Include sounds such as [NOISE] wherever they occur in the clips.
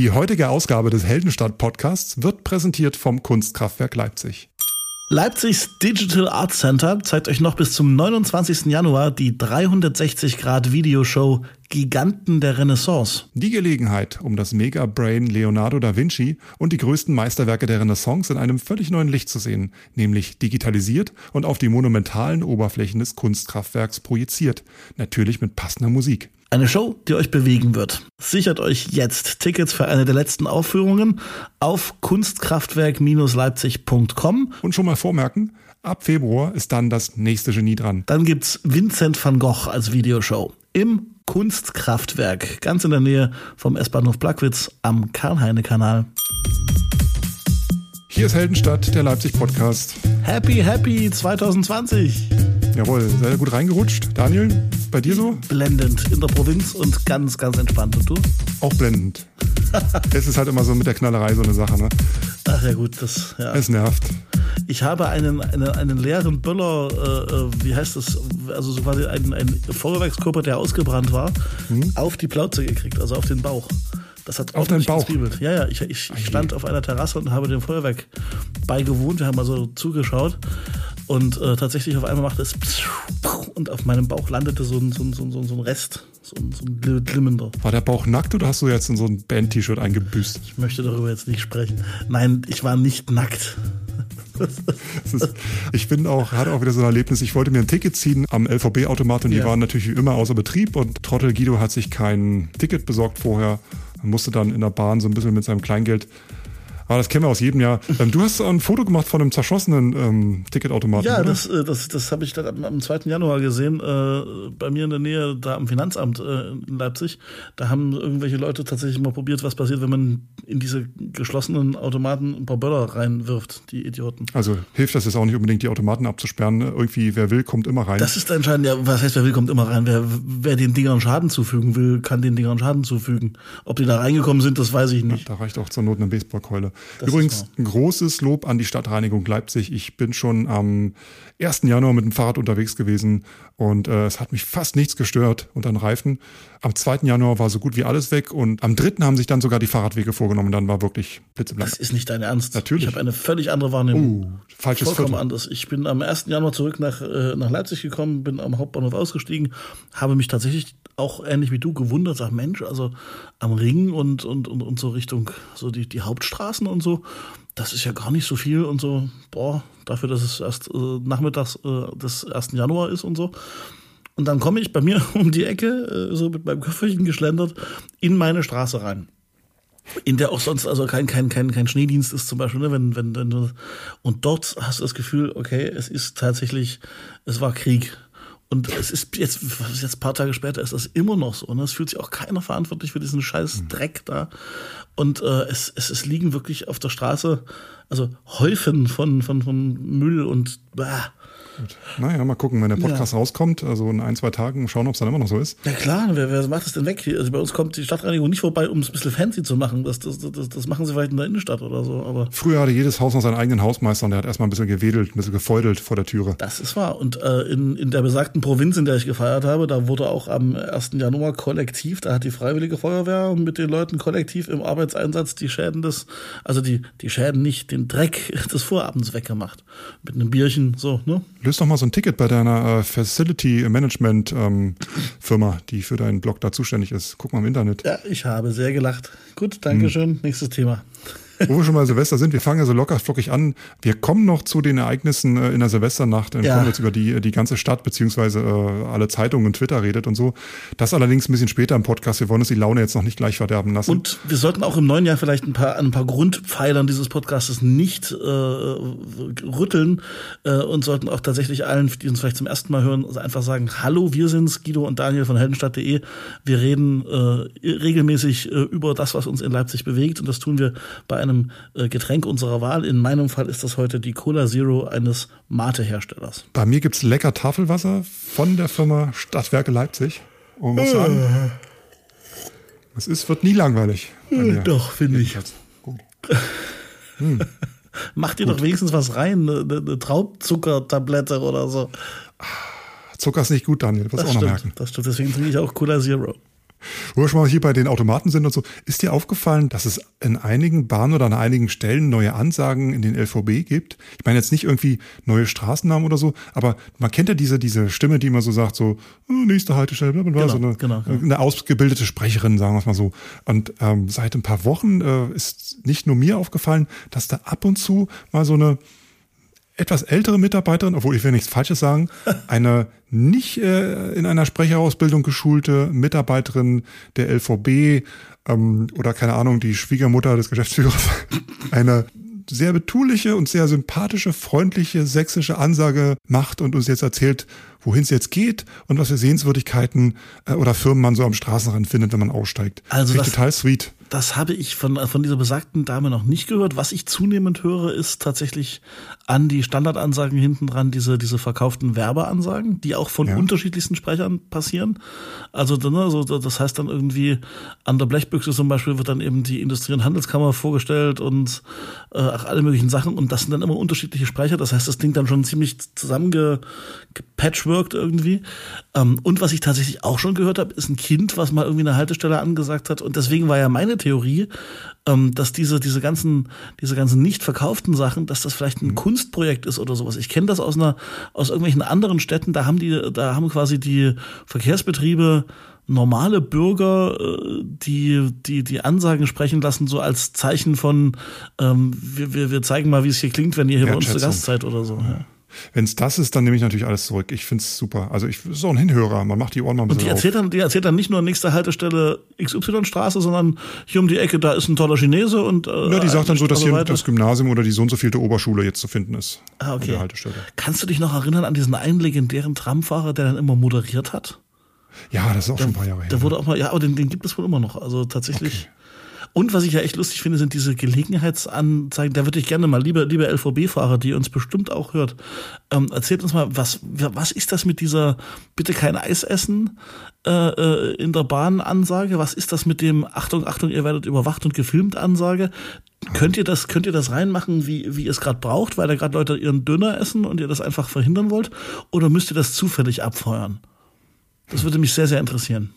Die heutige Ausgabe des Heldenstadt-Podcasts wird präsentiert vom Kunstkraftwerk Leipzig. Leipzigs Digital Arts Center zeigt euch noch bis zum 29. Januar die 360-Grad-Videoshow Giganten der Renaissance. Die Gelegenheit, um das Mega-Brain Leonardo da Vinci und die größten Meisterwerke der Renaissance in einem völlig neuen Licht zu sehen, nämlich digitalisiert und auf die monumentalen Oberflächen des Kunstkraftwerks projiziert, natürlich mit passender Musik. Eine Show, die euch bewegen wird. Sichert euch jetzt Tickets für eine der letzten Aufführungen auf kunstkraftwerk-leipzig.com. Und schon mal vormerken, ab Februar ist dann das nächste Genie dran. Dann gibt's Vincent van Gogh als Videoshow im Kunstkraftwerk, ganz in der Nähe vom S-Bahnhof Plagwitz am Karl-Heine-Kanal. Hier ist Heldenstadt, der Leipzig-Podcast. Happy, happy 2020. Jawohl, sehr gut reingerutscht. Daniel, bei dir so? Blendend in der Provinz und ganz, ganz entspannt. Und du? Auch blendend. [LAUGHS] es ist halt immer so mit der Knallerei so eine Sache, ne? Ach ja, gut, das. Ja. Es nervt. Ich habe einen, einen, einen leeren Böller, äh, äh wie heißt das, also so quasi einen, einen Feuerwerkskörper, der ausgebrannt war, mhm. auf die Plauze gekriegt, also auf den Bauch. Das hat auf deinen Bauch. Getriebelt. Ja, ja, ich, ich, ich stand auf einer Terrasse und habe dem Feuerwerk beigewohnt. Wir haben also zugeschaut. Und äh, tatsächlich auf einmal machte es und auf meinem Bauch landete so ein, so ein, so ein, so ein Rest, so ein, so ein glimmender. War der Bauch nackt oder hast du jetzt in so ein Band-T-Shirt eingebüßt? Ich möchte darüber jetzt nicht sprechen. Nein, ich war nicht nackt. ist, ich bin auch, hatte auch wieder so ein Erlebnis, ich wollte mir ein Ticket ziehen am LVB-Automat und die ja. waren natürlich wie immer außer Betrieb und Trottel Guido hat sich kein Ticket besorgt vorher, musste dann in der Bahn so ein bisschen mit seinem Kleingeld aber das kennen wir aus jedem Jahr. Ähm, du hast ein Foto gemacht von einem zerschossenen ähm, Ticketautomaten. Ja, oder? das, äh, das, das habe ich dann am, am 2. Januar gesehen, äh, bei mir in der Nähe, da am Finanzamt äh, in Leipzig. Da haben irgendwelche Leute tatsächlich mal probiert, was passiert, wenn man in diese geschlossenen Automaten ein paar Böller reinwirft, die Idioten. Also hilft das jetzt auch nicht unbedingt, die Automaten abzusperren. Irgendwie, wer will, kommt immer rein. Das ist entscheidend, ja, was heißt, wer will, kommt immer rein. Wer, wer den Dingern Schaden zufügen will, kann den Dingern Schaden zufügen. Ob die da reingekommen sind, das weiß ich nicht. Ja, da reicht auch zur Not eine Baseballkeule. Das Übrigens ein großes Lob an die Stadtreinigung Leipzig. Ich bin schon am 1. Januar mit dem Fahrrad unterwegs gewesen und äh, es hat mich fast nichts gestört unter den Reifen. Am 2. Januar war so gut wie alles weg und am 3. haben sich dann sogar die Fahrradwege vorgenommen. Dann war wirklich blitzeblank. Das ist nicht dein Ernst. Natürlich. Ich habe eine völlig andere Wahrnehmung. Uh, falsches Vollkommen Viertel. anders. Ich bin am 1. Januar zurück nach, äh, nach Leipzig gekommen, bin am Hauptbahnhof ausgestiegen, habe mich tatsächlich auch ähnlich wie du gewundert, sag Mensch, also am Ring und, und, und, und so Richtung so die, die Hauptstraßen und so, das ist ja gar nicht so viel und so, boah, dafür, dass es erst äh, nachmittags äh, des 1. Januar ist und so. Und dann komme ich bei mir [LAUGHS] um die Ecke, äh, so mit meinem Köfferchen geschlendert, in meine Straße rein. In der auch sonst also kein, kein, kein, kein Schneedienst ist zum Beispiel, ne? wenn, wenn, wenn und dort hast du das Gefühl, okay, es ist tatsächlich, es war Krieg. Und es ist jetzt, jetzt ein paar Tage später ist das immer noch so. Ne? Es fühlt sich auch keiner verantwortlich für diesen scheiß mhm. Dreck da. Und äh, es, es, es liegen wirklich auf der Straße, also Häufen von, von, von Müll und bah, Gut. Naja, mal gucken, wenn der Podcast ja. rauskommt, also in ein, zwei Tagen, schauen, ob es dann immer noch so ist. Ja klar, wer, wer macht das denn weg? Also bei uns kommt die Stadtreinigung nicht vorbei, um es ein bisschen fancy zu machen. Das, das, das, das machen sie vielleicht in der Innenstadt oder so. Aber Früher hatte jedes Haus noch seinen eigenen Hausmeister und der hat erstmal ein bisschen gewedelt, ein bisschen gefeudelt vor der Türe. Das ist wahr. Und äh, in, in der besagten Provinz, in der ich gefeiert habe, da wurde auch am 1. Januar kollektiv, da hat die Freiwillige Feuerwehr mit den Leuten kollektiv im Arbeitseinsatz die Schäden des, also die, die Schäden nicht, den Dreck [LAUGHS] des Vorabends weggemacht. Mit einem Bierchen, so, ne? Löst doch mal so ein Ticket bei deiner äh, Facility Management ähm, Firma, die für deinen Blog da zuständig ist. Guck mal im Internet. Ja, ich habe sehr gelacht. Gut, Dankeschön. Hm. Nächstes Thema. Wo wir schon mal Silvester sind, wir fangen ja so locker flockig an. Wir kommen noch zu den Ereignissen äh, in der Silvesternacht, dann ja. jetzt über die, die ganze Stadt beziehungsweise äh, alle Zeitungen und Twitter redet und so. Das allerdings ein bisschen später im Podcast. Wir wollen uns die Laune jetzt noch nicht gleich verderben lassen. Und wir sollten auch im neuen Jahr vielleicht ein paar, ein paar Grundpfeilern dieses Podcastes nicht äh, rütteln äh, und sollten auch tatsächlich allen, die uns vielleicht zum ersten Mal hören, einfach sagen, hallo, wir sind's, Guido und Daniel von heldenstadt.de. Wir reden äh, regelmäßig äh, über das, was uns in Leipzig bewegt und das tun wir bei einem einem äh, Getränk unserer Wahl. In meinem Fall ist das heute die Cola Zero eines Mate-Herstellers. Bei mir gibt es lecker Tafelwasser von der Firma Stadtwerke Leipzig. Und muss sagen, es ist, wird nie langweilig. Doch, finde ich. Gut. [LAUGHS] Hm. Mach dir Gut. doch wenigstens was rein, eine, eine Traubzuckertablette oder so. Zucker ist nicht gut, Daniel, du wirst auch stimmt, noch merken. Das stimmt, deswegen trinke ich auch Cola Zero. Wo wir schon mal hier bei den Automaten sind und so, ist dir aufgefallen, dass es in einigen Bahnen oder an einigen Stellen neue Ansagen in den LVB gibt? Ich meine jetzt nicht irgendwie neue Straßennamen oder so, aber man kennt ja diese, diese Stimme, die immer so sagt, so, oh, nächste Haltestelle, bla, bla, bla, Genau, so eine, genau, genau. eine ausgebildete Sprecherin, sagen wir es mal so. Und ähm, seit ein paar Wochen äh, ist nicht nur mir aufgefallen, dass da ab und zu mal so eine etwas ältere Mitarbeiterin, obwohl ich will nichts Falsches sagen, [LAUGHS] eine nicht äh, in einer Sprecherausbildung geschulte Mitarbeiterin der LVB ähm, oder keine Ahnung, die Schwiegermutter des Geschäftsführers, [LAUGHS] eine sehr betuliche und sehr sympathische, freundliche sächsische Ansage macht und uns jetzt erzählt, wohin es jetzt geht und was für Sehenswürdigkeiten äh, oder Firmen man so am Straßenrand findet, wenn man aussteigt. Also ich das- total sweet. Das habe ich von, von dieser besagten Dame noch nicht gehört. Was ich zunehmend höre, ist tatsächlich an die Standardansagen hinten dran diese, diese verkauften Werbeansagen, die auch von Ja. unterschiedlichsten Sprechern passieren. Also, also das heißt dann irgendwie an der Blechbüchse zum Beispiel wird dann eben die Industrie- und Handelskammer vorgestellt und äh, ach, alle möglichen Sachen. Und das sind dann immer unterschiedliche Sprecher. Das heißt, das klingt dann schon ziemlich zusammengepatchworked irgendwie. Ähm, und was ich tatsächlich auch schon gehört habe, ist ein Kind, was mal irgendwie eine Haltestelle angesagt hat. Und deswegen war ja meine Theorie, ähm, dass diese, diese ganzen, diese ganzen nicht verkauften Sachen, dass das vielleicht ein Kunstprojekt ist oder sowas. Ich kenne das aus einer, aus irgendwelchen anderen Städten, da haben die, da haben quasi die Verkehrsbetriebe normale Bürger, äh, die, die, die Ansagen sprechen lassen, so als Zeichen von, ähm, wir, wir, wir zeigen mal, wie es hier klingt, wenn ihr hier bei uns zu. Gast seid oder so. Ja. Wenn es das ist, dann nehme ich natürlich alles zurück. Ich finde es super. Also ich ist auch ein Hinhörer. Man macht die Ohren mal ein Und die bisschen auf. erzählt, dann, die erzählt dann nicht nur nächste Haltestelle XY-Straße, sondern hier um die Ecke, da ist ein toller Chinese und äh, Ja, die sagt dann so, dass hier weiter. das Gymnasium oder die so und so vielte Oberschule jetzt zu finden ist. Ah, okay. der Haltestelle. Kannst du dich noch erinnern an diesen einen legendären Tramfahrer, der dann immer moderiert hat? Ja, das ist auch schon ein paar Jahre her. Der wurde auch mal, ja, aber den, den gibt es wohl immer noch. Also tatsächlich. Und was ich ja echt lustig finde, sind diese Gelegenheitsanzeigen. Da würde ich gerne mal, liebe, liebe LVB-Fahrer, die uns bestimmt auch hört, ähm, erzählt uns mal, was, was ist das mit dieser bitte kein Eis essen äh, äh, in der Bahn Ansage? Was ist das mit dem Achtung, Achtung, ihr werdet überwacht und gefilmt Ansage? Könnt ihr das, könnt ihr das reinmachen, wie, wie ihr es gerade braucht, weil da gerade Leute ihren Döner essen und ihr das einfach verhindern wollt? Oder müsst ihr das zufällig abfeuern? Das würde mich sehr, sehr interessieren.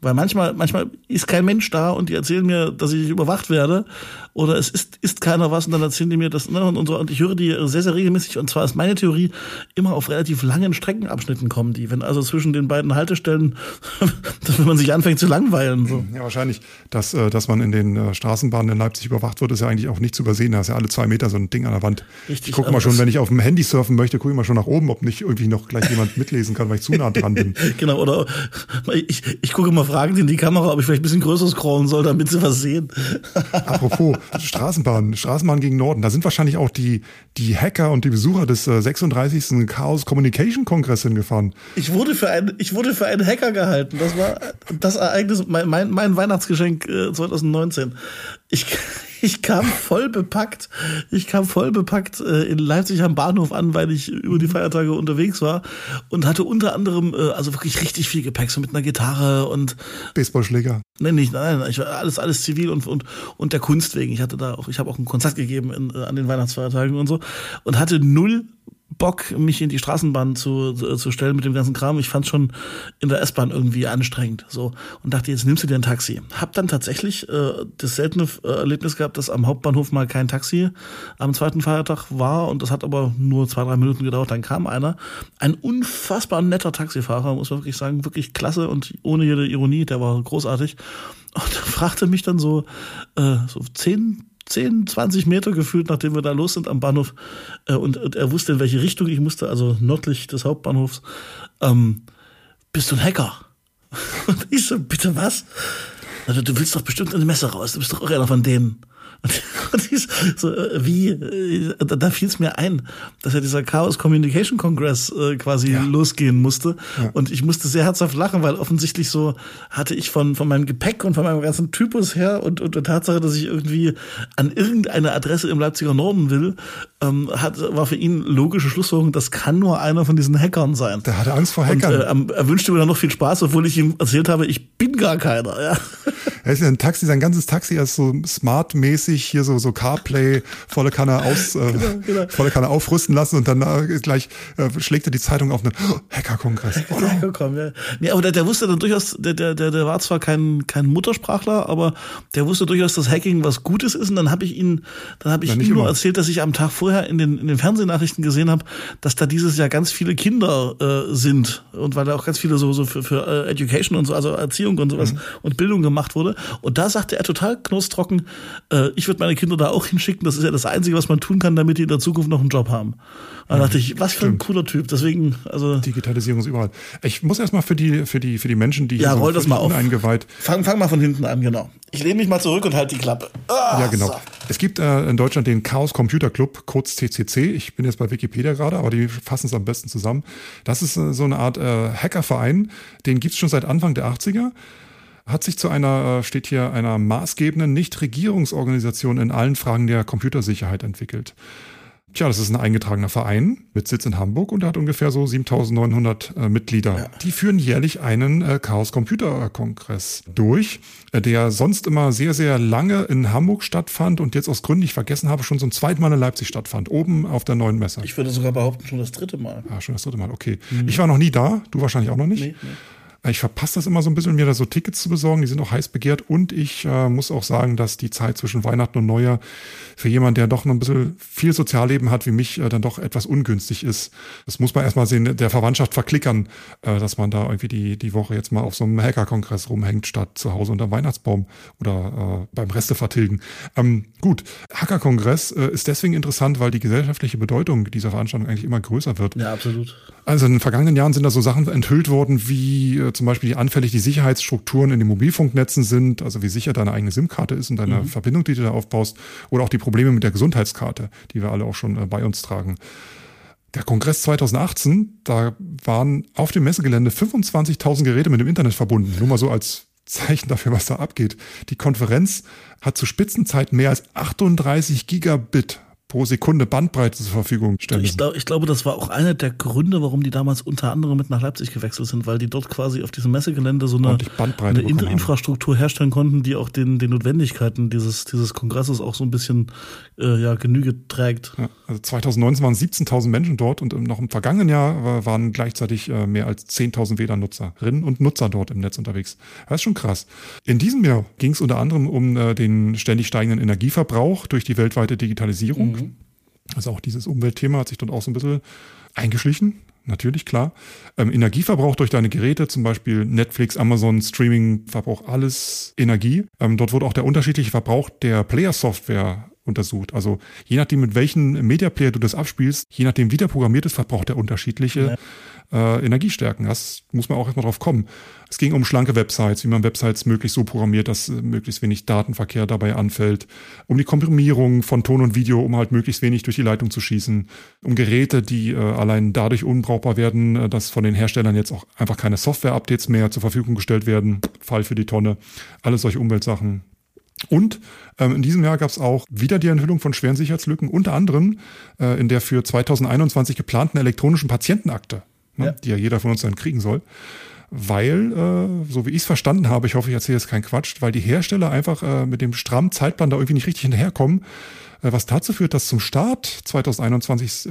Weil manchmal, manchmal ist kein Mensch da und die erzählen mir, dass ich überwacht werde. Oder es ist, ist keiner was und dann erzählen die mir das. Ne, und, und, so. und ich höre die sehr, sehr regelmäßig. Und zwar ist meine Theorie, immer auf relativ langen Streckenabschnitten kommen die. Wenn also zwischen den beiden Haltestellen, [LAUGHS] dass wenn man sich anfängt zu langweilen. So. Ja, wahrscheinlich, dass, äh, dass man in den äh, Straßenbahnen in Leipzig überwacht wird, ist ja eigentlich auch nicht zu übersehen. Da ist ja alle zwei Meter so ein Ding an der Wand. Richtig, ich gucke mal schon, wenn ich auf dem Handy surfen möchte, gucke ich mal schon nach oben, ob nicht irgendwie noch gleich jemand mitlesen kann, weil ich zu nah dran bin. [LAUGHS] Genau, oder ich, ich gucke mal Fragen in die Kamera, ob ich vielleicht ein bisschen größer scrollen soll, damit sie was sehen. [LAUGHS] Apropos Straßenbahn, Straßenbahn gegen Norden, da sind wahrscheinlich auch die, die Hacker und die Besucher des äh, 36. Chaos Communication Kongress hingefahren. Ich wurde für einen, ich wurde für einen Hacker gehalten. Das war das Ereignis, mein, mein, mein Weihnachtsgeschenk äh, 2019. Ich, ich kam voll bepackt, ich kam voll bepackt äh, in Leipzig am Bahnhof an, weil ich über die Feiertage unterwegs war und hatte unter anderem äh, also wirklich richtig viel Gepäck, so mit einer Gitarre und Baseballschläger. Nein, nicht, nein, nein, ich war alles, alles zivil und, und, und der Kunst wegen. Ich hatte da auch, ich habe auch ein Konzert gegeben in, äh, an den Weihnachtsfeiertagen und so und hatte null Bock, mich in die Straßenbahn zu, zu stellen mit dem ganzen Kram. Ich fand schon in der S-Bahn irgendwie anstrengend. So. Und dachte, jetzt nimmst du dir ein Taxi. Hab dann tatsächlich äh, das seltene äh, Erlebnis gehabt, dass am Hauptbahnhof mal kein Taxi am zweiten Feiertag war. Und das hat aber nur zwei, drei Minuten gedauert. Dann kam einer. Ein unfassbar netter Taxifahrer, muss man wirklich sagen. Wirklich klasse und ohne jede Ironie. Der war großartig. Und [LAUGHS] fragte mich dann so, äh, so zehn 10, 20 Meter gefühlt, nachdem wir da los sind am Bahnhof. Äh, und, und er wusste, in welche Richtung ich musste, also nördlich des Hauptbahnhofs. Ähm, bist du ein Hacker? [LAUGHS] Und ich so, bitte was? Also, du willst doch bestimmt eine Messe raus, du bist doch auch einer von denen. Und, [LAUGHS] und ich so, äh, wie, äh, da, fiel es mir ein, dass ja dieser Chaos Communication Congress äh, quasi losgehen musste. Und ich musste sehr herzhaft lachen, weil offensichtlich so hatte ich von, von meinem Gepäck und von meinem ganzen Typus her und, und der Tatsache, dass ich irgendwie an irgendeine Adresse im Leipziger Norden will, ähm, hat, war für ihn logische Schlussfolgerung, das kann nur einer von diesen Hackern sein. Der hatte Angst vor Und Hackern. äh, er wünschte mir dann noch viel Spaß, obwohl ich ihm erzählt habe, ich bin gar keiner. Ja. Er ist ja ein Taxi, sein ganzes Taxi ist so smart-mäßig, hier so, so Carplay, volle Kanne aus, äh, genau, genau. volle Kanne aufrüsten lassen und dann äh, gleich äh, schlägt er die Zeitung auf einen oh, Hacker-Kongress. [LAUGHS] Oh, no. ja. Nee, aber der, der wusste dann durchaus, der, der, der, war zwar kein, kein Muttersprachler, aber der wusste durchaus, dass Hacking was Gutes ist und dann habe ich ihn, dann habe ich ihm nur erzählt, dass ich am Tag vorher in den, in den Fernsehnachrichten gesehen habe, dass da dieses Jahr ganz viele Kinder äh, sind und weil da auch ganz viele so, so für, für uh, Education und so, also Erziehung und sowas mhm. und Bildung gemacht wurde. Und da sagte er total knustrocken, äh, ich würde meine Kinder da auch hinschicken. Das ist ja das Einzige, was man tun kann, damit die in der Zukunft noch einen Job haben. Da mhm. dachte ich, was für ein cooler Typ. Deswegen, also. Digitalisierung ist überall. Ich muss erstmal für die, für die, für die Menschen, die ja, roll so das mal auf. eingeweiht. Fang, fang mal von hinten an, genau. Ich lehne mich mal zurück und halte die Klappe. Ah, ja, genau. So. Es gibt äh, in Deutschland den Chaos Computer Club, kurz CCC. Ich bin jetzt bei Wikipedia gerade, aber die fassen es am besten zusammen. Das ist äh, so eine Art äh, Hackerverein. Den gibt's schon seit Anfang der 80er hat sich zu einer, äh, steht hier, einer maßgebenden Nichtregierungsorganisation in allen Fragen der Computersicherheit entwickelt. Tja, das ist ein eingetragener Verein mit Sitz in Hamburg und hat ungefähr so 7900 äh, Mitglieder. Ja. Die führen jährlich einen äh, Chaos Computer Kongress durch, äh, der sonst immer sehr, sehr lange in Hamburg stattfand und jetzt aus Gründen, die ich vergessen habe, schon so ein zweites Mal in Leipzig stattfand, oben auf der neuen Messe. Ich würde sogar behaupten, schon das dritte Mal. Ah, schon das dritte Mal, okay. Mhm. Ich war noch nie da, du wahrscheinlich auch noch nicht. Nee, nee. Ich verpasse das immer so ein bisschen, mir da so Tickets zu besorgen. Die sind auch heiß begehrt. Und ich äh, muss auch sagen, dass die Zeit zwischen Weihnachten und Neujahr für jemanden, der doch noch ein bisschen viel Sozialleben hat wie mich, äh, dann doch etwas ungünstig ist. Das muss man erstmal sehen, der Verwandtschaft verklickern, äh, dass man da irgendwie die, die Woche jetzt mal auf so einem Hacker-Kongress rumhängt, statt zu Hause unter Weihnachtsbaum oder äh, beim Reste vertilgen. Ähm, gut, Hacker-Kongress äh, ist deswegen interessant, weil die gesellschaftliche Bedeutung dieser Veranstaltung eigentlich immer größer wird. Ja, absolut. Also in den vergangenen Jahren sind da so Sachen enthüllt worden, wie äh, zum Beispiel, wie anfällig die Sicherheitsstrukturen in den Mobilfunknetzen sind, also wie sicher deine eigene SIM-Karte ist und deine mhm. Verbindung, die du da aufbaust, oder auch die Probleme mit der Gesundheitskarte, die wir alle auch schon äh, bei uns tragen. Der Kongress 2018, da waren auf dem Messegelände 25.000 Geräte mit dem Internet verbunden. Nur mal so als Zeichen dafür, was da abgeht. Die Konferenz hat zu Spitzenzeiten mehr als 38 Gigabit pro Sekunde Bandbreite zur Verfügung stellen. Ich, glaub, ich glaube, das war auch einer der Gründe, warum die damals unter anderem mit nach Leipzig gewechselt sind, weil die dort quasi auf diesem Messegelände so eine, eine In Infrastruktur herstellen konnten, die auch den, den Notwendigkeiten dieses, dieses Kongresses auch so ein bisschen äh, ja, Genüge trägt. Ja, also 2019 waren 17.000 Menschen dort und noch im vergangenen Jahr waren gleichzeitig äh, mehr als 10.000 WLAN-Nutzerinnen und Nutzer dort im Netz unterwegs. Das ist schon krass. In diesem Jahr ging es unter anderem um äh, den ständig steigenden Energieverbrauch durch die weltweite Digitalisierung. Mhm. Also auch dieses Umweltthema hat sich dort auch so ein bisschen eingeschlichen. Natürlich, klar. Ähm, Energieverbrauch durch deine Geräte, zum Beispiel Netflix, Amazon, Streaming, verbraucht alles Energie. Ähm, dort wurde auch der unterschiedliche Verbrauch der Player-Software untersucht. Also je nachdem, mit welchem Media Player du das abspielst, je nachdem, wie der programmiert ist, verbraucht er unterschiedliche ja äh, Energiestärken. Das muss man auch erstmal drauf kommen. Es ging um schlanke Websites, wie man Websites möglichst so programmiert, dass äh, möglichst wenig Datenverkehr dabei anfällt. Um die Komprimierung von Ton und Video, um halt möglichst wenig durch die Leitung zu schießen. Um Geräte, die äh, allein dadurch unbrauchbar werden, äh, dass von den Herstellern jetzt auch einfach keine Software-Updates mehr zur Verfügung gestellt werden. Fall für die Tonne. Alles solche Umweltsachen. Und ähm, in diesem Jahr gab es auch wieder die Enthüllung von schweren Sicherheitslücken, unter anderem äh, in der für 2021 geplanten elektronischen Patientenakte ne, ja. die ja jeder von uns dann kriegen soll. Weil, äh, so wie ich es verstanden habe, ich hoffe, ich erzähle jetzt keinen Quatsch, weil die Hersteller einfach äh, mit dem strammen Zeitplan da irgendwie nicht richtig hinterherkommen, äh, was dazu führt, dass zum Start 2021 äh,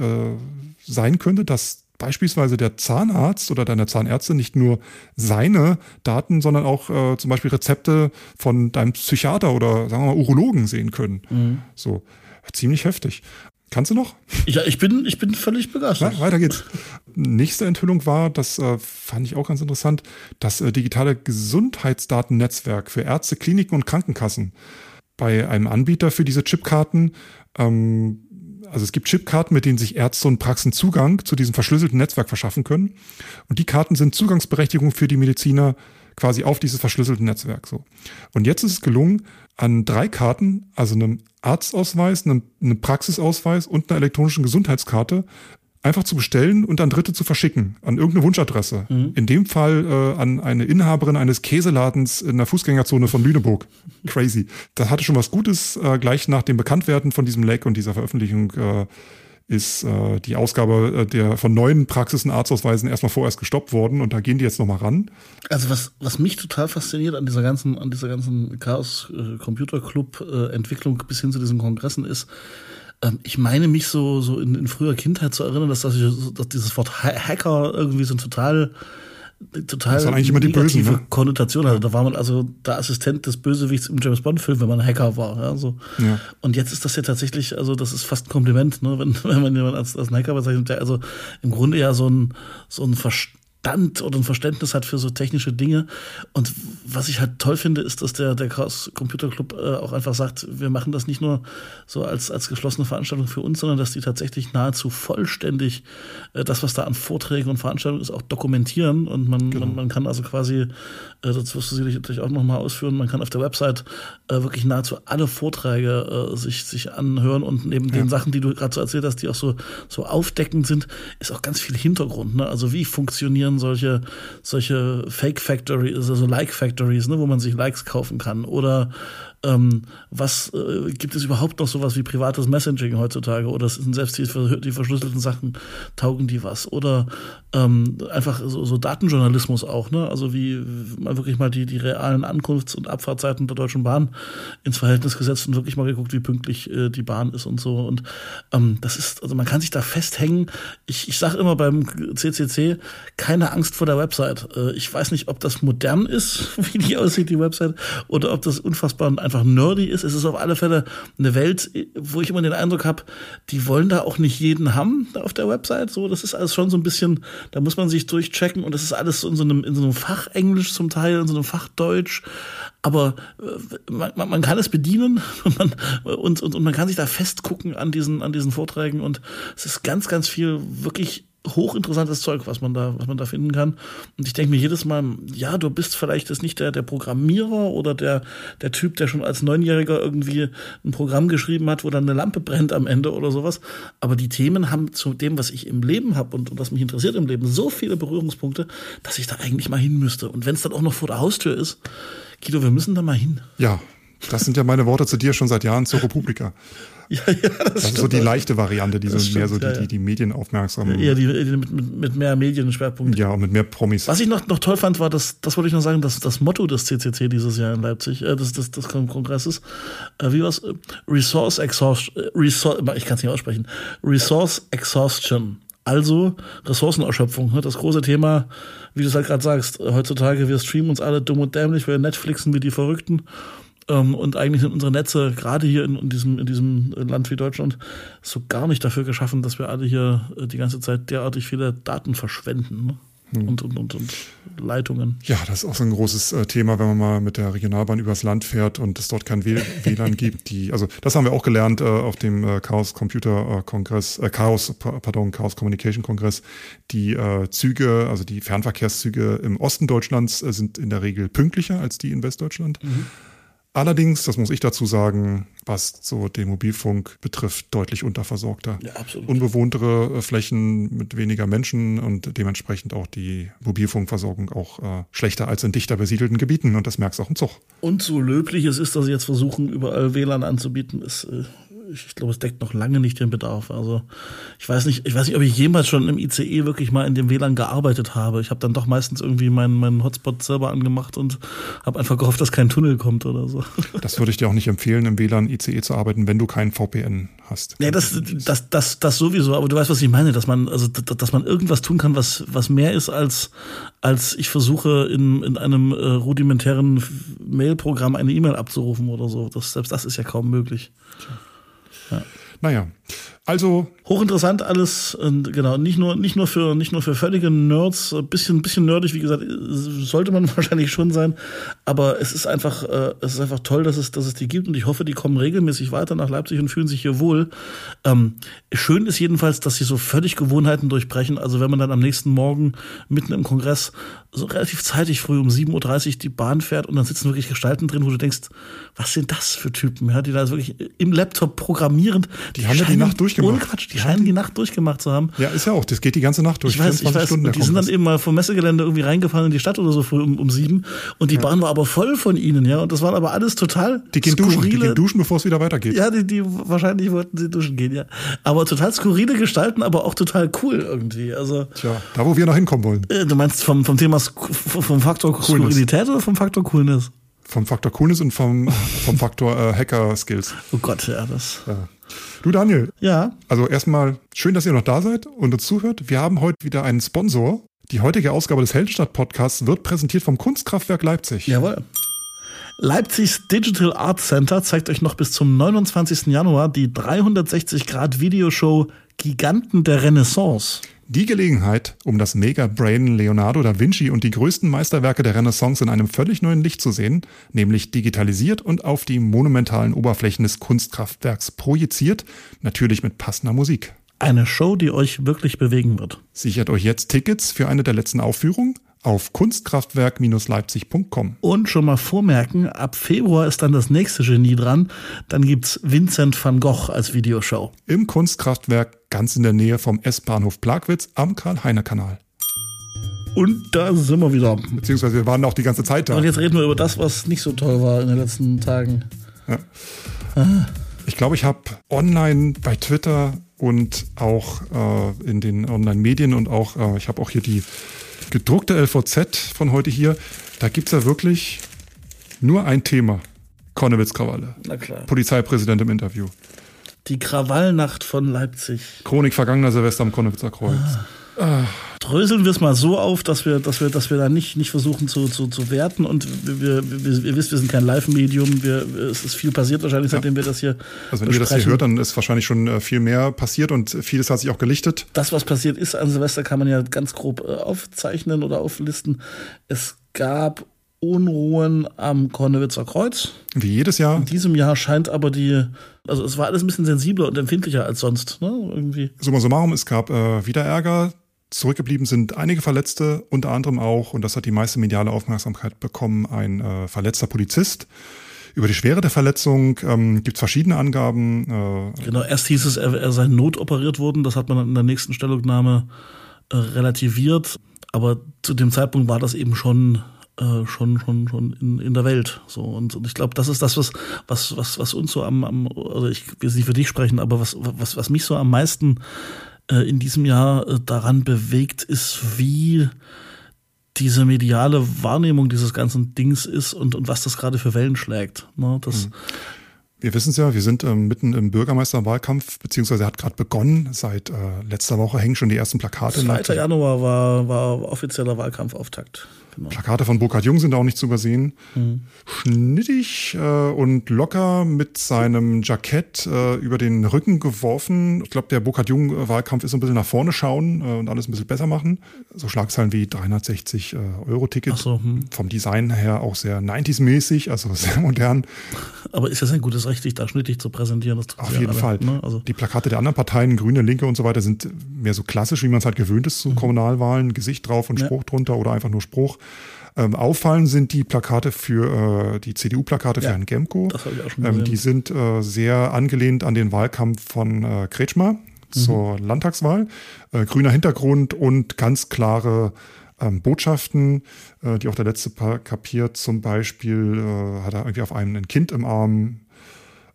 sein könnte, dass beispielsweise der Zahnarzt oder deine Zahnärztin nicht nur seine Daten, sondern auch äh, zum Beispiel Rezepte von deinem Psychiater oder sagen wir mal Urologen sehen können. Mhm. So ziemlich heftig. Kannst du noch? Ja, ich bin, ich bin völlig begeistert. Ja, weiter geht's. Nächste Enthüllung war, das äh, fand ich auch ganz interessant, das äh, digitale Gesundheitsdatennetzwerk für Ärzte, Kliniken und Krankenkassen. Bei einem Anbieter für diese Chipkarten, ähm, also es gibt Chipkarten, mit denen sich Ärzte und Praxen Zugang zu diesem verschlüsselten Netzwerk verschaffen können. Und die Karten sind Zugangsberechtigung für die Mediziner quasi auf dieses verschlüsselte Netzwerk. So. Und jetzt ist es gelungen, an drei Karten, also einem Arztausweis, einem, einem Praxisausweis und einer elektronischen Gesundheitskarte, einfach zu bestellen und an Dritte zu verschicken, an irgendeine Wunschadresse. Mhm. In dem Fall äh, an eine Inhaberin eines Käseladens in der Fußgängerzone von Lüneburg. [LAUGHS] Crazy. Das hatte schon was Gutes. Äh, gleich nach dem Bekanntwerden von diesem Leck und dieser Veröffentlichung äh, ist äh, die Ausgabe äh, der von neuen Praxisen Arztausweisen erstmal vorerst gestoppt worden und da gehen die jetzt nochmal ran. Also was, was mich total fasziniert an dieser ganzen, an dieser ganzen Chaos äh, Computer Club äh, Entwicklung bis hin zu diesen Kongressen ist, ähm, ich meine mich so, so in, in früher Kindheit zu erinnern, dass, dass, ich, dass dieses Wort Hacker irgendwie so ein total total das waren eigentlich immer die Bösen, ne? Konnotation hatte. Da war man also der Assistent des Bösewichts im James Bond Film, wenn man Hacker war. Ja, so. Ja. Und jetzt ist das ja tatsächlich, also das ist fast ein Kompliment, ne, wenn, [LAUGHS] wenn man jemanden als, als Hacker bezeichnet, der also im Grunde ja so ein so ein Verstand Verstand oder ein Verständnis hat für so technische Dinge. Und was ich halt toll finde, ist, dass der, der Chaos Computer Club äh, auch einfach sagt, wir machen das nicht nur so als, als geschlossene Veranstaltung für uns, sondern dass die tatsächlich nahezu vollständig äh, das, was da an Vorträgen und Veranstaltungen ist, auch dokumentieren. Und man, genau. man, man kann also quasi, äh, das wirst du sicherlich natürlich auch nochmal ausführen, man kann auf der Website äh, wirklich nahezu alle Vorträge äh, sich, sich anhören und neben ja. den Sachen, die du gerade so erzählt hast, die auch so, so aufdeckend sind, ist auch ganz viel Hintergrund. Ne? Also wie funktionieren solche, solche Fake Factories, also Like Factories, ne, wo man sich Likes kaufen kann. Oder ähm, was äh, gibt es überhaupt noch sowas wie privates Messaging heutzutage? Oder sind selbst die, die verschlüsselten Sachen, taugen die was? Oder ähm, einfach so, so Datenjournalismus auch, ne? Also wie mal wirklich mal die, die realen Ankunfts- und Abfahrtzeiten der Deutschen Bahn ins Verhältnis gesetzt und wirklich mal geguckt, wie pünktlich äh, die Bahn ist und so. Und ähm, das ist, also man kann sich da festhängen. Ich, ich sage immer beim CCC, keine Angst vor der Website. Äh, ich weiß nicht, ob das modern ist, [LAUGHS] wie die aussieht, die Website, oder ob das unfassbar einfach nerdy ist. Es ist auf alle Fälle eine Welt, wo ich immer den Eindruck habe, die wollen da auch nicht jeden haben auf der Website. So, das ist alles schon so ein bisschen, da muss man sich durchchecken und das ist alles in so einem, in so einem Fachenglisch zum Teil, in so einem Fachdeutsch. Aber äh, man, man kann es bedienen [LAUGHS] und man, und, und, und man kann sich da festgucken an diesen, an diesen Vorträgen und es ist ganz, ganz viel wirklich hochinteressantes Zeug, was man da, was man da finden kann. Und ich denke mir jedes Mal, ja, du bist vielleicht jetzt nicht der, der Programmierer oder der, der Typ, der schon als Neunjähriger irgendwie ein Programm geschrieben hat, wo dann eine Lampe brennt am Ende oder sowas. Aber die Themen haben zu dem, was ich im Leben habe und, und was mich interessiert im Leben, so viele Berührungspunkte, dass ich da eigentlich mal hin müsste. Und wenn es dann auch noch vor der Haustür ist, Guido, wir müssen da mal hin. Ja, das sind ja meine Worte zu dir schon seit Jahren zur Republika. [LAUGHS] Ja, ja, das, das ist so die leichte Variante, die so stimmt, mehr so die, ja, ja. die, die Medien aufmerksam. Ja, die, die mit, mit, mit mehr Medienschwerpunkten. Ja, und mit mehr Promis. Was ich noch, noch toll fand, war, das, das wollte ich noch sagen, das, das Motto des CCC dieses Jahr in Leipzig, äh, des, des, des Kongresses, äh, wie war's? Resource Exhaustion, äh, Resource, ich kann es nicht aussprechen, Resource Exhaustion. Also Ressourcenerschöpfung, ne? das große Thema, wie du es halt gerade sagst, heutzutage, wir streamen uns alle dumm und dämlich, wir Netflixen wie die Verrückten und eigentlich sind unsere Netze, gerade hier in, in, diesem, in diesem Land wie Deutschland, so gar nicht dafür geschaffen, dass wir alle hier äh, die ganze Zeit derartig viele Daten verschwenden. Ne? Hm. Und, und, und, und, Leitungen. Ja, das ist auch so ein großes äh, Thema, wenn man mal mit der Regionalbahn übers Land fährt und es dort kein [LAUGHS] WLAN gibt. Die, also das haben wir auch gelernt äh, auf dem äh, Chaos Computer äh, Kongress, äh, Chaos, pardon, Chaos Communication Kongress. Die Züge, also die Fernverkehrszüge im Osten Deutschlands sind in der Regel pünktlicher als die in Westdeutschland. Mhm. Allerdings, das muss ich dazu sagen, was so den Mobilfunk betrifft, deutlich unterversorgter. Ja, absolut. Unbewohntere äh, Flächen mit weniger Menschen und dementsprechend auch die Mobilfunkversorgung auch äh, schlechter als in dichter besiedelten Gebieten und das merkst du auch im Zug. Und so löblich es ist, dass sie jetzt versuchen, überall WLAN anzubieten, ist äh, ich glaube, es deckt noch lange nicht den Bedarf. Also ich weiß nicht, ich weiß nicht, ob ich jemals schon im ICE wirklich mal in dem WLAN gearbeitet habe. Ich habe dann doch meistens irgendwie meinen, meinen Hotspot selber angemacht und habe einfach gehofft, dass kein Tunnel kommt oder so. [LAUGHS] Das würde ich dir auch nicht empfehlen, im WLAN ICE zu arbeiten, wenn du keinen VPN hast. Ja, das, das, das, das sowieso, aber du weißt, was ich meine, dass man, also, dass man irgendwas tun kann, was, was mehr ist als, als ich versuche, in, in einem äh, rudimentären Mailprogramm eine E-Mail abzurufen oder so. Das, selbst das ist ja kaum möglich. Tja. Ja. Naja, also hochinteressant alles und genau nicht nur nicht nur für nicht nur für völlige Nerds, ein bisschen bisschen nerdig, wie gesagt, sollte man [LAUGHS] wahrscheinlich schon sein, aber es ist einfach äh, es ist einfach toll, dass es dass es die gibt und ich hoffe, die kommen regelmäßig weiter nach Leipzig und fühlen sich hier wohl. Ähm, schön ist jedenfalls, dass sie so völlig Gewohnheiten durchbrechen. Also wenn man dann am nächsten Morgen mitten im Kongress so relativ zeitig früh um 7:30 Uhr die Bahn fährt und dann sitzen wirklich Gestalten drin, wo du denkst, was sind das für Typen, ja, die da wirklich im Laptop programmierend, die, die haben ja die Nacht durch durchgemacht. Ohne Quatsch, die scheinen die Nacht durchgemacht zu haben. Ja, ist ja auch. Das geht die ganze Nacht durch. Ich weiß, ich weiß. Stunden und die sind dann eben mal vom Messegelände irgendwie reingefahren in die Stadt oder so früh um, um sieben. Und die ja. Bahn war aber voll von ihnen, ja. Und das waren aber alles total Die gehen skurrile, duschen, die gehen duschen, bevor es wieder weitergeht. Ja, die, die wahrscheinlich wollten sie duschen gehen, ja. Aber total skurrile Gestalten, aber auch total cool irgendwie. Also. Tja, da wo wir noch hinkommen wollen. Äh, du meinst vom, vom Thema vom Faktor Coolness. Skurrilität oder vom Faktor Coolness? Vom Faktor Coolness und vom, vom Faktor äh, Hacker-Skills. Oh Gott, ja, das. Ja. Du Daniel. Ja. Also erstmal schön, dass ihr noch da seid und uns zuhört. Wir haben heute wieder einen Sponsor. Die heutige Ausgabe des Heldenstadt-Podcasts wird präsentiert vom Kunstkraftwerk Leipzig. Jawohl. Leipzigs Digital Art Center zeigt euch noch bis zum 29. Januar die 360 Grad Videoshow Giganten der Renaissance. Die Gelegenheit, um das Mega-Brain Leonardo da Vinci und die größten Meisterwerke der Renaissance in einem völlig neuen Licht zu sehen, nämlich digitalisiert und auf die monumentalen Oberflächen des Kunstkraftwerks projiziert, natürlich mit passender Musik. Eine Show, die euch wirklich bewegen wird. Sichert euch jetzt Tickets für eine der letzten Aufführungen auf kunstkraftwerk-leipzig.com. Und schon mal vormerken, ab Februar ist dann das nächste Genie dran. Dann gibt's Vincent van Gogh als Videoshow. Im Kunstkraftwerk ganz in der Nähe vom S-Bahnhof Plagwitz am Karl-Heine-Kanal. Und da sind wir wieder. Beziehungsweise wir waren auch die ganze Zeit da. Und jetzt reden wir über das, was nicht so toll war in den letzten Tagen. Ja. Ah. Ich glaube, ich habe online bei Twitter und auch äh, in den Online-Medien und auch, äh, ich habe auch hier die gedruckte LVZ von heute hier, da gibt es ja wirklich nur ein Thema. Konnewitz-Krawalle. Na klar. Polizeipräsident im Interview. Die Krawallnacht von Leipzig. Chronik vergangener Silvester am Konnewitzer Kreuz. Ah. Dröseln wir es mal so auf, dass wir, dass wir, dass wir da nicht, nicht versuchen zu, zu, zu werten und wir, wir, wir, ihr wisst, wir sind kein Live-Medium, es ist viel passiert wahrscheinlich, seitdem ja. wir das hier Also wenn besprechen. ihr das hier hört, dann ist wahrscheinlich schon äh, viel mehr passiert und vieles hat sich auch gelichtet. Das, was passiert ist an Silvester, kann man ja ganz grob äh, aufzeichnen oder auflisten. Es gab Unruhen am Kornewitzer Kreuz. Wie jedes Jahr. In diesem Jahr scheint aber die, also es war alles ein bisschen sensibler und empfindlicher als sonst, ne? Irgendwie. Summa summarum, es gab äh, wieder Ärger. Zurückgeblieben sind einige Verletzte, unter anderem auch, und das hat die meiste mediale Aufmerksamkeit bekommen, ein äh, verletzter Polizist. Über die Schwere der Verletzung ähm, gibt es verschiedene Angaben. Äh, genau, erst hieß es, er, er sei notoperiert worden, das hat man in der nächsten Stellungnahme äh, relativiert. Aber zu dem Zeitpunkt war das eben schon äh, schon schon schon in, in der Welt so und, und ich glaube das ist das was was was was uns so am, am also ich will nicht für dich sprechen aber was was was mich so am meisten in diesem Jahr äh, daran bewegt ist wie diese mediale Wahrnehmung dieses ganzen Dings ist und und was das gerade für Wellen schlägt ne das mhm. Wir wissen es ja, wir sind ähm, mitten im Bürgermeisterwahlkampf, beziehungsweise hat gerade begonnen. Seit äh, letzter Woche hängen schon die ersten Plakate. 2. Januar war, war offizieller Wahlkampfauftakt. Genau. Plakate von Burkhard Jung sind auch nicht zu übersehen. Mhm. Schnittig äh, und locker mit seinem Jackett äh, über den Rücken geworfen. Ich glaube, der Burkhard Jung-Wahlkampf ist so ein bisschen nach vorne schauen äh, und alles ein bisschen besser machen. So Schlagzeilen wie 360 äh, Euro-Ticket. So, hm. Vom Design her auch sehr 90s-mäßig, also [LAUGHS] sehr modern. Aber ist das ein gutes Recht, dich da schnittig zu präsentieren? Auf jeden alle, Fall. Ne? Also die Plakate der anderen Parteien, Grüne, Linke und so weiter, sind mehr so klassisch, wie man es halt gewöhnt ist zu mhm. Kommunalwahlen. Gesicht drauf und Spruch ja. drunter oder einfach nur Spruch. Ähm, auffallen sind die Plakate für äh, die CDU-Plakate ja, für Herrn Gemko. Das ich auch schon ähm, die sind äh, sehr angelehnt an den Wahlkampf von äh, Kretschmer mhm. zur Landtagswahl. Äh, grüner Hintergrund und ganz klare ähm, Botschaften, äh, die auch der letzte kapiert. Zum Beispiel äh, hat er irgendwie auf einem ein Kind im Arm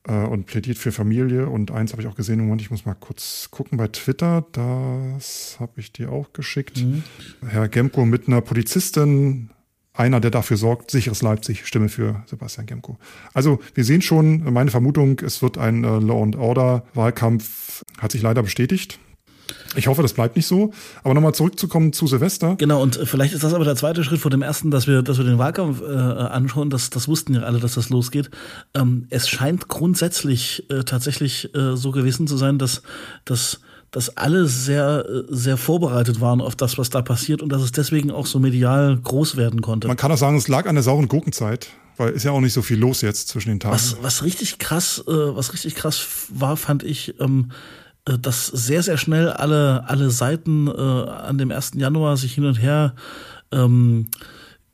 äh, und plädiert für Familie. Und eins habe ich auch gesehen, Moment, ich muss mal kurz gucken bei Twitter. Das habe ich dir auch geschickt. Mhm. Herr Gemko mit einer Polizistin einer, der dafür sorgt, sicheres Leipzig, Stimme für Sebastian Gemko. Also wir sehen schon, meine Vermutung, es wird ein äh, Law and Order Wahlkampf, hat sich leider bestätigt. Ich hoffe, das bleibt nicht so. Aber nochmal zurückzukommen zu Silvester. Genau, und äh, vielleicht ist das aber der zweite Schritt vor dem ersten, dass wir, dass wir den Wahlkampf äh, anschauen. Das, das wussten ja alle, dass das losgeht. Ähm, es scheint grundsätzlich äh, tatsächlich äh, so gewesen zu sein, dass, dass dass alle sehr, sehr vorbereitet waren auf das, was da passiert und dass es deswegen auch so medial groß werden konnte. Man kann auch sagen, es lag an der sauren Gurkenzeit, weil ist ja auch nicht so viel los jetzt zwischen den Tagen. Was, was richtig krass, äh, was richtig krass war, fand ich, ähm, äh, dass sehr, sehr schnell alle, alle Seiten äh, an dem 1. Januar sich hin und her ähm,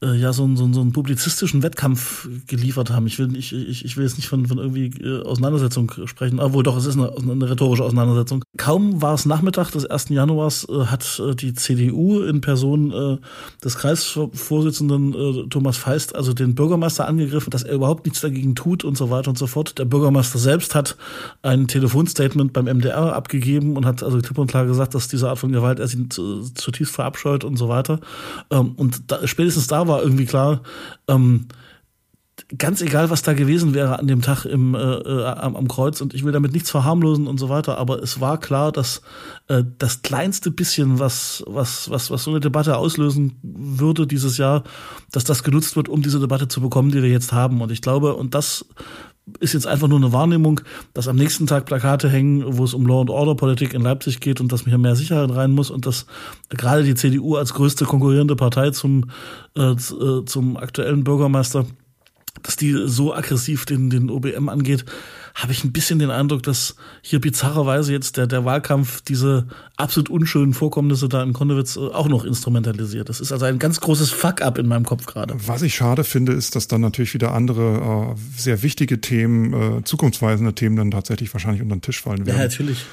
äh, ja so, so, so einen publizistischen Wettkampf geliefert haben. Ich will, ich, ich, ich will jetzt nicht von, von irgendwie äh, Auseinandersetzung sprechen, obwohl doch, es ist eine, eine rhetorische Auseinandersetzung. Kaum war es Nachmittag des 1. Januars, äh, hat äh, die CDU in Person äh, des Kreisvorsitzenden äh, Thomas Feist, also den Bürgermeister angegriffen, dass er überhaupt nichts dagegen tut und so weiter und so fort. Der Bürgermeister selbst hat ein Telefonstatement beim MDR abgegeben und hat also klipp und klar gesagt, dass diese Art von Gewalt er sich zutiefst verabscheut und so weiter. Ähm, und da, spätestens da war irgendwie klar, ähm, ganz egal, was da gewesen wäre an dem Tag im, äh, äh, am, am, Kreuz und ich will damit nichts verharmlosen und so weiter, aber es war klar, dass äh, das kleinste bisschen, was, was, was, was so eine Debatte auslösen würde dieses Jahr, dass das genutzt wird, um diese Debatte zu bekommen, die wir jetzt haben. Und ich glaube, und das ist jetzt einfach nur eine Wahrnehmung, dass am nächsten Tag Plakate hängen, wo es um Law and Order Politik in Leipzig geht und dass hier mehr Sicherheit rein muss und dass gerade die CDU als größte konkurrierende Partei zum, äh, äh, zum aktuellen Bürgermeister, dass die so aggressiv den, den OBM angeht, habe ich ein bisschen den Eindruck, dass hier bizarrerweise jetzt der, der Wahlkampf diese absolut unschönen Vorkommnisse da in Konnewitz äh, auch noch instrumentalisiert. Das ist also ein ganz großes Fuck-up in meinem Kopf gerade. Was ich schade finde, ist, dass dann natürlich wieder andere äh, sehr wichtige Themen, äh, zukunftsweisende Themen dann tatsächlich wahrscheinlich unter den Tisch fallen werden. Ja, natürlich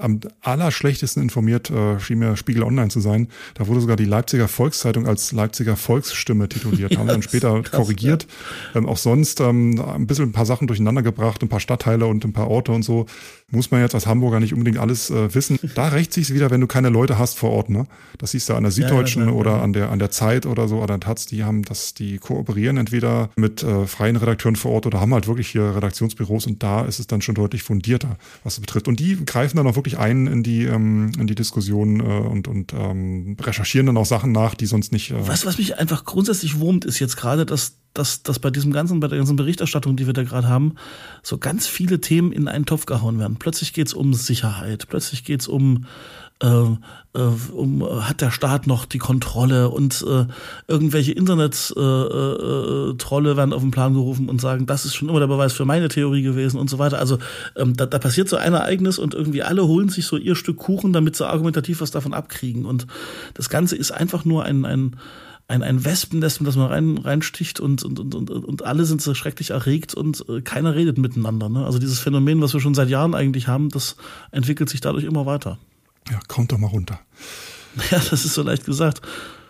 am allerschlechtesten informiert äh, schien mir Spiegel Online zu sein. Da wurde sogar die Leipziger Volkszeitung als Leipziger Volksstimme tituliert. [LAUGHS] ja, Haben dann später krass, korrigiert. Ja. Ähm, auch sonst ähm, ein bisschen ein paar Sachen durcheinander gebracht, ein paar Stadtteile und ein paar Orte und so. Muss man jetzt als Hamburger nicht unbedingt alles äh, wissen. Da rächt sich's wieder, wenn du keine Leute hast vor Ort. Ne? Das siehst du an der Süddeutschen ja, oder an der an der Zeit oder so oder Taz. Die haben das, die kooperieren entweder mit äh, freien Redakteuren vor Ort oder haben halt wirklich hier Redaktionsbüros und da ist es dann schon deutlich fundierter, was es betrifft. Und die greifen dann auch wirklich ein in die, ähm, in die Diskussion äh, und, und ähm, recherchieren dann auch Sachen nach, die sonst nicht. Äh was, was mich einfach grundsätzlich wurmt, ist jetzt gerade, dass, dass, dass bei diesem ganzen, bei der ganzen Berichterstattung, die wir da gerade haben, so ganz viele Themen in einen Topf gehauen werden. Plötzlich geht's um Sicherheit, plötzlich geht's um äh, äh, um, hat der Staat noch die Kontrolle und äh, irgendwelche Internet-Trolle äh, äh, werden auf den Plan gerufen und sagen, das ist schon immer der Beweis für meine Theorie gewesen und so weiter. Also ähm, da, da passiert so ein Ereignis und irgendwie alle holen sich so ihr Stück Kuchen, damit sie argumentativ was davon abkriegen. Und das Ganze ist einfach nur ein, ein ein, ein Wespennest, das man rein, reinsticht und, und, und, und, und alle sind so schrecklich erregt und äh, keiner redet miteinander. Ne? Also dieses Phänomen, was wir schon seit Jahren eigentlich haben, das entwickelt sich dadurch immer weiter. Ja, kommt doch mal runter. [LAUGHS] Ja, das ist so leicht gesagt.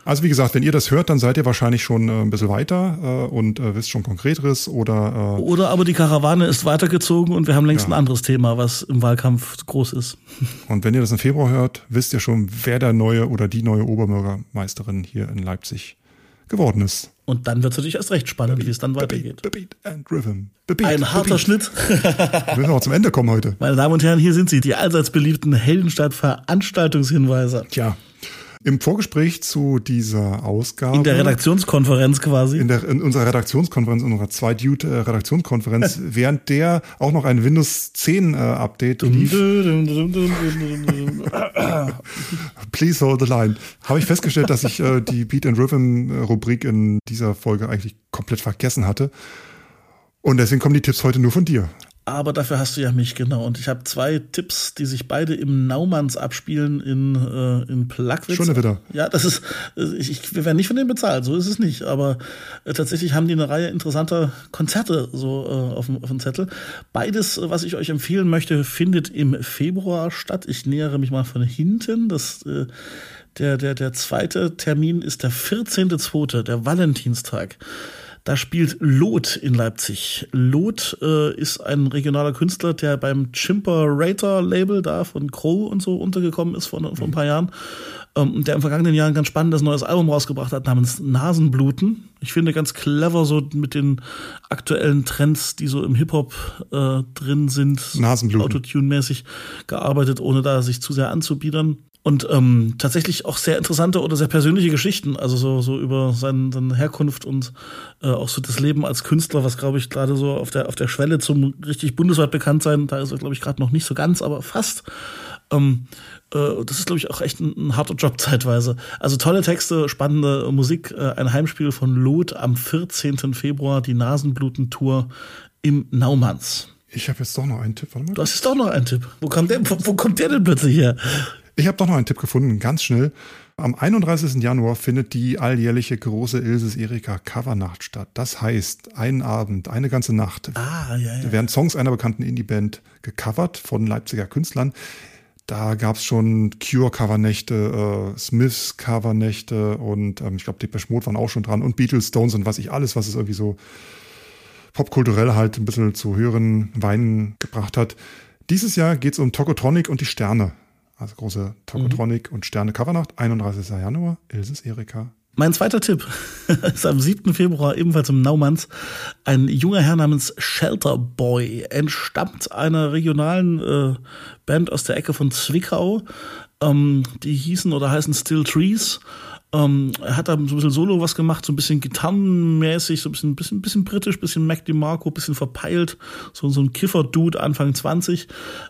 Also wie gesagt, wenn ihr das hört, dann seid ihr wahrscheinlich schon äh, ein bisschen weiter äh, und äh, wisst schon Konkreteres oder äh, Oder aber die Karawane ist weitergezogen und wir haben längst ja. ein anderes Thema, was im Wahlkampf groß ist. [LAUGHS] Und wenn ihr das im Februar hört, wisst ihr schon, wer der neue oder die neue Oberbürgermeisterin hier in Leipzig geworden ist. Und dann wird es natürlich erst recht spannend, wie es dann weitergeht. Bebeat and Rhythm. Bebeat, Ein harter Schnitt. Wir müssen auch zum Ende kommen heute. Meine Damen und Herren, hier sind sie, die allseits beliebten Heldenstadt-Veranstaltungshinweise. Tja, im Vorgespräch zu dieser Ausgabe. In der Redaktionskonferenz quasi. In, der, in unserer Redaktionskonferenz, in unserer Zwei-Dude-Redaktionskonferenz, [LAUGHS] während der auch noch ein Windows 10 äh, Update lief. Please hold the line. Habe ich festgestellt, dass ich äh, die Beat and Rhythm Rubrik in dieser Folge eigentlich komplett vergessen hatte. Und deswegen kommen die Tipps heute nur von dir. Aber dafür hast du ja mich, genau. Und ich habe zwei Tipps, die sich beide im Naumanns abspielen in, äh, in Plagwitz. Schon wieder. Ja, das ist, ich, ich, wir werden nicht von denen bezahlt, so ist es nicht. Aber äh, tatsächlich haben die eine Reihe interessanter Konzerte so äh, auf, dem, auf dem Zettel. Beides, was ich euch empfehlen möchte, findet im Februar statt. Ich nähere mich mal von hinten. Das, äh, der, der, der zweite Termin ist der 14.2., der Valentinstag. Da spielt Lot in Leipzig. Lot äh, ist ein regionaler Künstler, der beim Chimper Rater Label da von Crow und so untergekommen ist vor, vor ein paar Jahren. Ähm, der im vergangenen Jahr ein ganz spannendes neues Album rausgebracht hat namens Nasenbluten. Ich finde ganz clever so mit den aktuellen Trends, die so im Hip-Hop äh, drin sind. Nasenbluten. Autotune-mäßig gearbeitet, ohne da sich zu sehr anzubiedern. Und ähm, tatsächlich auch sehr interessante oder sehr persönliche Geschichten, also so, so über seine, seine Herkunft und äh, auch so das Leben als Künstler, was glaube ich gerade so auf der, auf der Schwelle zum richtig bundesweit bekannt sein, da ist er glaube ich gerade noch nicht so ganz, aber fast. Ähm, äh, das ist glaube ich auch echt ein, ein, harter Job zeitweise. Also tolle Texte, spannende Musik, äh, ein Heimspiel von Lot am 14. Februar, die Nasenbluten-Tour im Naumanns. Ich habe jetzt doch noch einen Tipp. Warte mal. Du hast jetzt doch noch einen Tipp. Wo kommt der, wo, wo kommt der denn plötzlich her? Ich habe doch noch einen Tipp gefunden, ganz schnell. Am 31. Januar findet die alljährliche große Ilses Erika Covernacht statt. Das heißt, einen Abend, eine ganze Nacht Ah, ja, ja. werden Songs einer bekannten Indie-Band gecovert von Leipziger Künstlern. Da gab es schon Cure-Covernächte, äh, Smiths-Covernächte und ähm, ich glaube, Depeche Mode waren auch schon dran und Beatles, Stones und was ich alles, was es irgendwie so popkulturell halt ein bisschen zu höheren Weinen gebracht hat. Dieses Jahr geht es um Tokotronic und die Sterne. Also große Tokotronic und Sterne Covernacht, 31. Januar, Ilses Erika. Mein zweiter Tipp [LAUGHS] ist am 7. Februar ebenfalls im Naumanns. Ein junger Herr namens Shelter Boy entstammt einer regionalen äh, Band aus der Ecke von Zwickau. Ähm, die hießen oder heißen Still Trees. Ähm, er hat da so ein bisschen Solo was gemacht, so ein bisschen gitarrenmäßig, so ein bisschen, bisschen, bisschen britisch, bisschen Mac DeMarco, bisschen verpeilt, so, so ein Kiffer-Dude Anfang 20.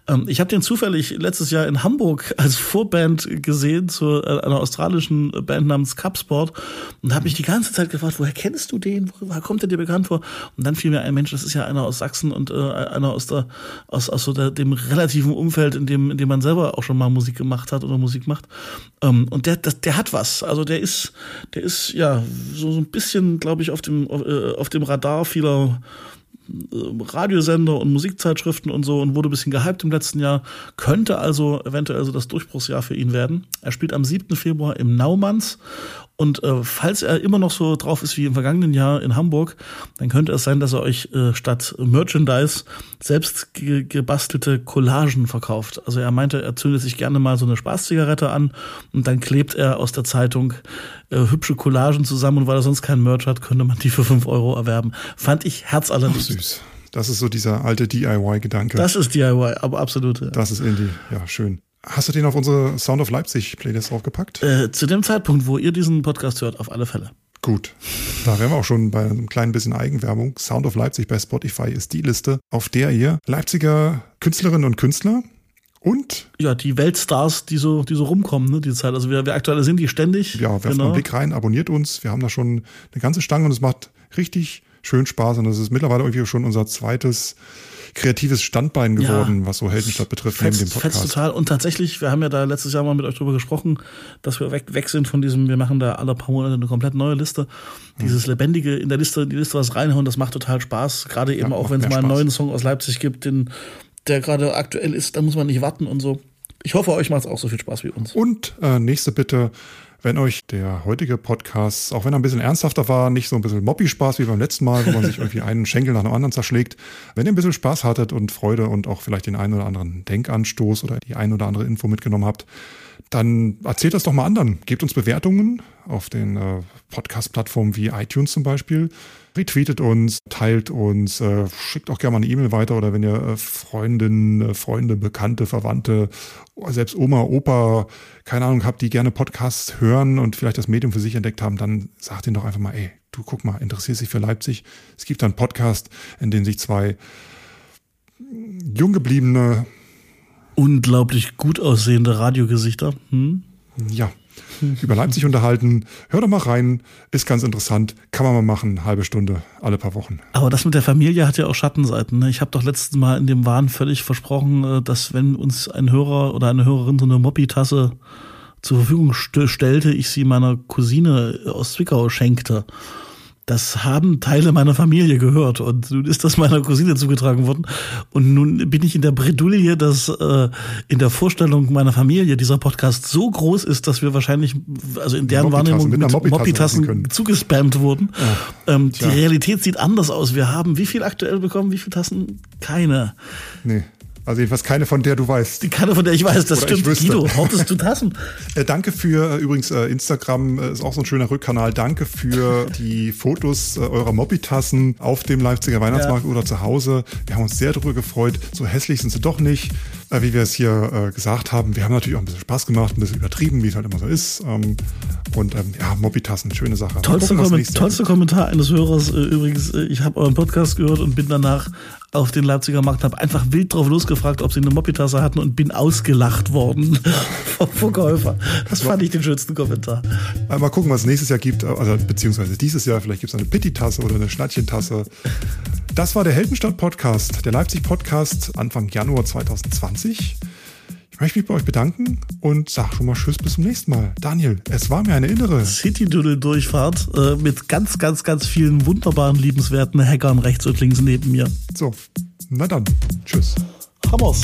Ähm, ich habe den zufällig letztes Jahr in Hamburg [LAUGHS] als Vorband gesehen zu äh, einer australischen Band namens Cupsport und habe mich die ganze Zeit gefragt, woher kennst du den? Woher kommt der dir bekannt vor? Und dann fiel mir ein Mensch, das ist ja einer aus Sachsen und äh, einer aus der aus, aus so der, dem relativen Umfeld, in dem in dem man selber auch schon mal Musik gemacht hat oder Musik macht. Ähm, und der das, der hat was. Also der ist der ist ja so, so ein bisschen, glaube ich, auf dem äh, auf dem Radar vieler Radiosender und Musikzeitschriften und so und wurde ein bisschen gehypt im letzten Jahr. Könnte also eventuell also das Durchbruchsjahr für ihn werden. Er spielt am 7. Februar im Naumanns und äh, falls er immer noch so drauf ist wie im vergangenen Jahr in Hamburg, dann könnte es sein, dass er euch äh, statt Merchandise selbst ge gebastelte Collagen verkauft. Also er meinte, er zündet sich gerne mal so eine Spaßzigarette an und dann klebt er aus der Zeitung äh, hübsche Collagen zusammen und weil er sonst keinen Merch hat, könnte man die für 5 Euro erwerben. Fand ich herzallerliebst. Süß. Das ist so dieser alte DIY-Gedanke. Das ist DIY, aber absolut. Ja. Das ist Indie. Ja, schön. Hast du den auf unsere Sound of Leipzig Playlist draufgepackt? Äh, zu dem Zeitpunkt, wo ihr diesen Podcast hört, auf alle Fälle. Gut. Da wären wir auch schon bei einem kleinen bisschen Eigenwerbung. Sound of Leipzig bei Spotify ist die Liste, auf der ihr Leipziger Künstlerinnen und Künstler und ja, die Weltstars, die so, die so rumkommen, ne, die Zeit. Also wir, wir aktualisieren die ständig. Ja, werft genau. einen Blick rein, abonniert uns. Wir haben da schon eine ganze Stange und es macht richtig schön Spaß. Und das ist mittlerweile irgendwie schon unser zweites kreatives Standbein geworden, ja, was so Heldenstadt betrifft, fetzt, neben dem Podcast. Total. Und tatsächlich, wir haben ja da letztes Jahr mal mit euch drüber gesprochen, dass wir weg, weg sind von diesem, wir machen da alle paar Monate eine komplett neue Liste. Dieses lebendige in der Liste, die Liste was reinhauen, das macht total Spaß. Gerade eben ja, auch, wenn es mal einen Spaß. neuen Song aus Leipzig gibt, den, der gerade aktuell ist, da muss man nicht warten und so. Ich hoffe, euch macht es auch so viel Spaß wie uns. Und äh, nächste Bitte, wenn euch der heutige Podcast, auch wenn er ein bisschen ernsthafter war, nicht so ein bisschen Moppi-Spaß wie beim letzten Mal, wo man sich [LAUGHS] irgendwie einen Schenkel nach dem anderen zerschlägt, wenn ihr ein bisschen Spaß hattet und Freude und auch vielleicht den einen oder anderen Denkanstoß oder die ein oder andere Info mitgenommen habt, dann erzählt das doch mal anderen. Gebt uns Bewertungen auf den äh, Podcast-Plattformen wie iTunes zum Beispiel. Retweetet uns, teilt uns, äh, schickt auch gerne mal eine E-Mail weiter oder wenn ihr äh, Freundinnen, äh, Freunde, Bekannte, Verwandte, selbst Oma, Opa, keine Ahnung, habt, die gerne Podcasts hören und vielleicht das Medium für sich entdeckt haben, dann sagt ihnen doch einfach mal, ey, du guck mal, interessiert sich für Leipzig. Es gibt einen Podcast, in dem sich zwei jung gebliebene unglaublich gut aussehende Radiogesichter. Hm? Ja, über Leipzig unterhalten. Hör doch mal rein, ist ganz interessant. Kann man mal machen, halbe Stunde, alle paar Wochen. Aber das mit der Familie hat ja auch Schattenseiten. Ne? Ich habe doch letztes Mal in dem Wahn völlig versprochen, äh, dass wenn uns ein Hörer oder eine Hörerin so eine Moppi-Tasse zur Verfügung st stellte, ich sie meiner Cousine aus Zwickau schenkte das haben Teile meiner Familie gehört und nun ist das meiner Cousine zugetragen worden und nun bin ich in der Bredouille, dass äh, in der Vorstellung meiner Familie dieser Podcast so groß ist, dass wir wahrscheinlich, also in deren Wahrnehmung mit, mit Moppitassen zugespammt wurden. Ja. Ähm, die Realität sieht anders aus. Wir haben wie viel aktuell bekommen, wie viele Tassen? Keine. Nee. Also jedenfalls keine, von der du weißt. Keine, von der ich weiß, das Oder stimmt. Guido, hortest du Tassen? [LAUGHS] äh, danke für, äh, übrigens, äh, Instagram äh, ist auch so ein schöner Rückkanal. Danke für [LAUGHS] die Fotos äh, eurer Mobby-Tassen auf dem Leipziger Weihnachtsmarkt ja. oder zu Hause. Wir haben uns sehr darüber gefreut. So hässlich sind sie doch nicht, äh, wie wir es hier gesagt haben. Wir haben natürlich auch ein bisschen Spaß gemacht, ein bisschen übertrieben, wie es halt immer so ist. Ähm, und ähm, ja, Mobby-Tassen, schöne Sache. Tollster, gucken, tollster Kommentar eines Hörers übrigens. Ich habe euren Podcast gehört und bin danach auf den Leipziger Markt, habe einfach wild drauf losgefragt, ob sie eine Moppitasse hatten und bin ausgelacht worden [LAUGHS] vom Verkäufer. Das fand ich den schönsten Kommentar. Mal gucken, was es nächstes Jahr gibt, also beziehungsweise dieses Jahr, vielleicht gibt es eine Pitti-Tasse oder eine Schnattchentasse. Das war der Heldenstadt-Podcast, der Leipzig-Podcast Anfang Januar 2020. Ich möchte mich bei euch bedanken und sag schon mal Tschüss bis zum nächsten Mal. Daniel, es war mir eine innere City-Doodle-Durchfahrt äh, mit ganz, ganz, ganz vielen wunderbaren, liebenswerten Hackern rechts und links neben mir. So, na dann, tschüss. Hammers.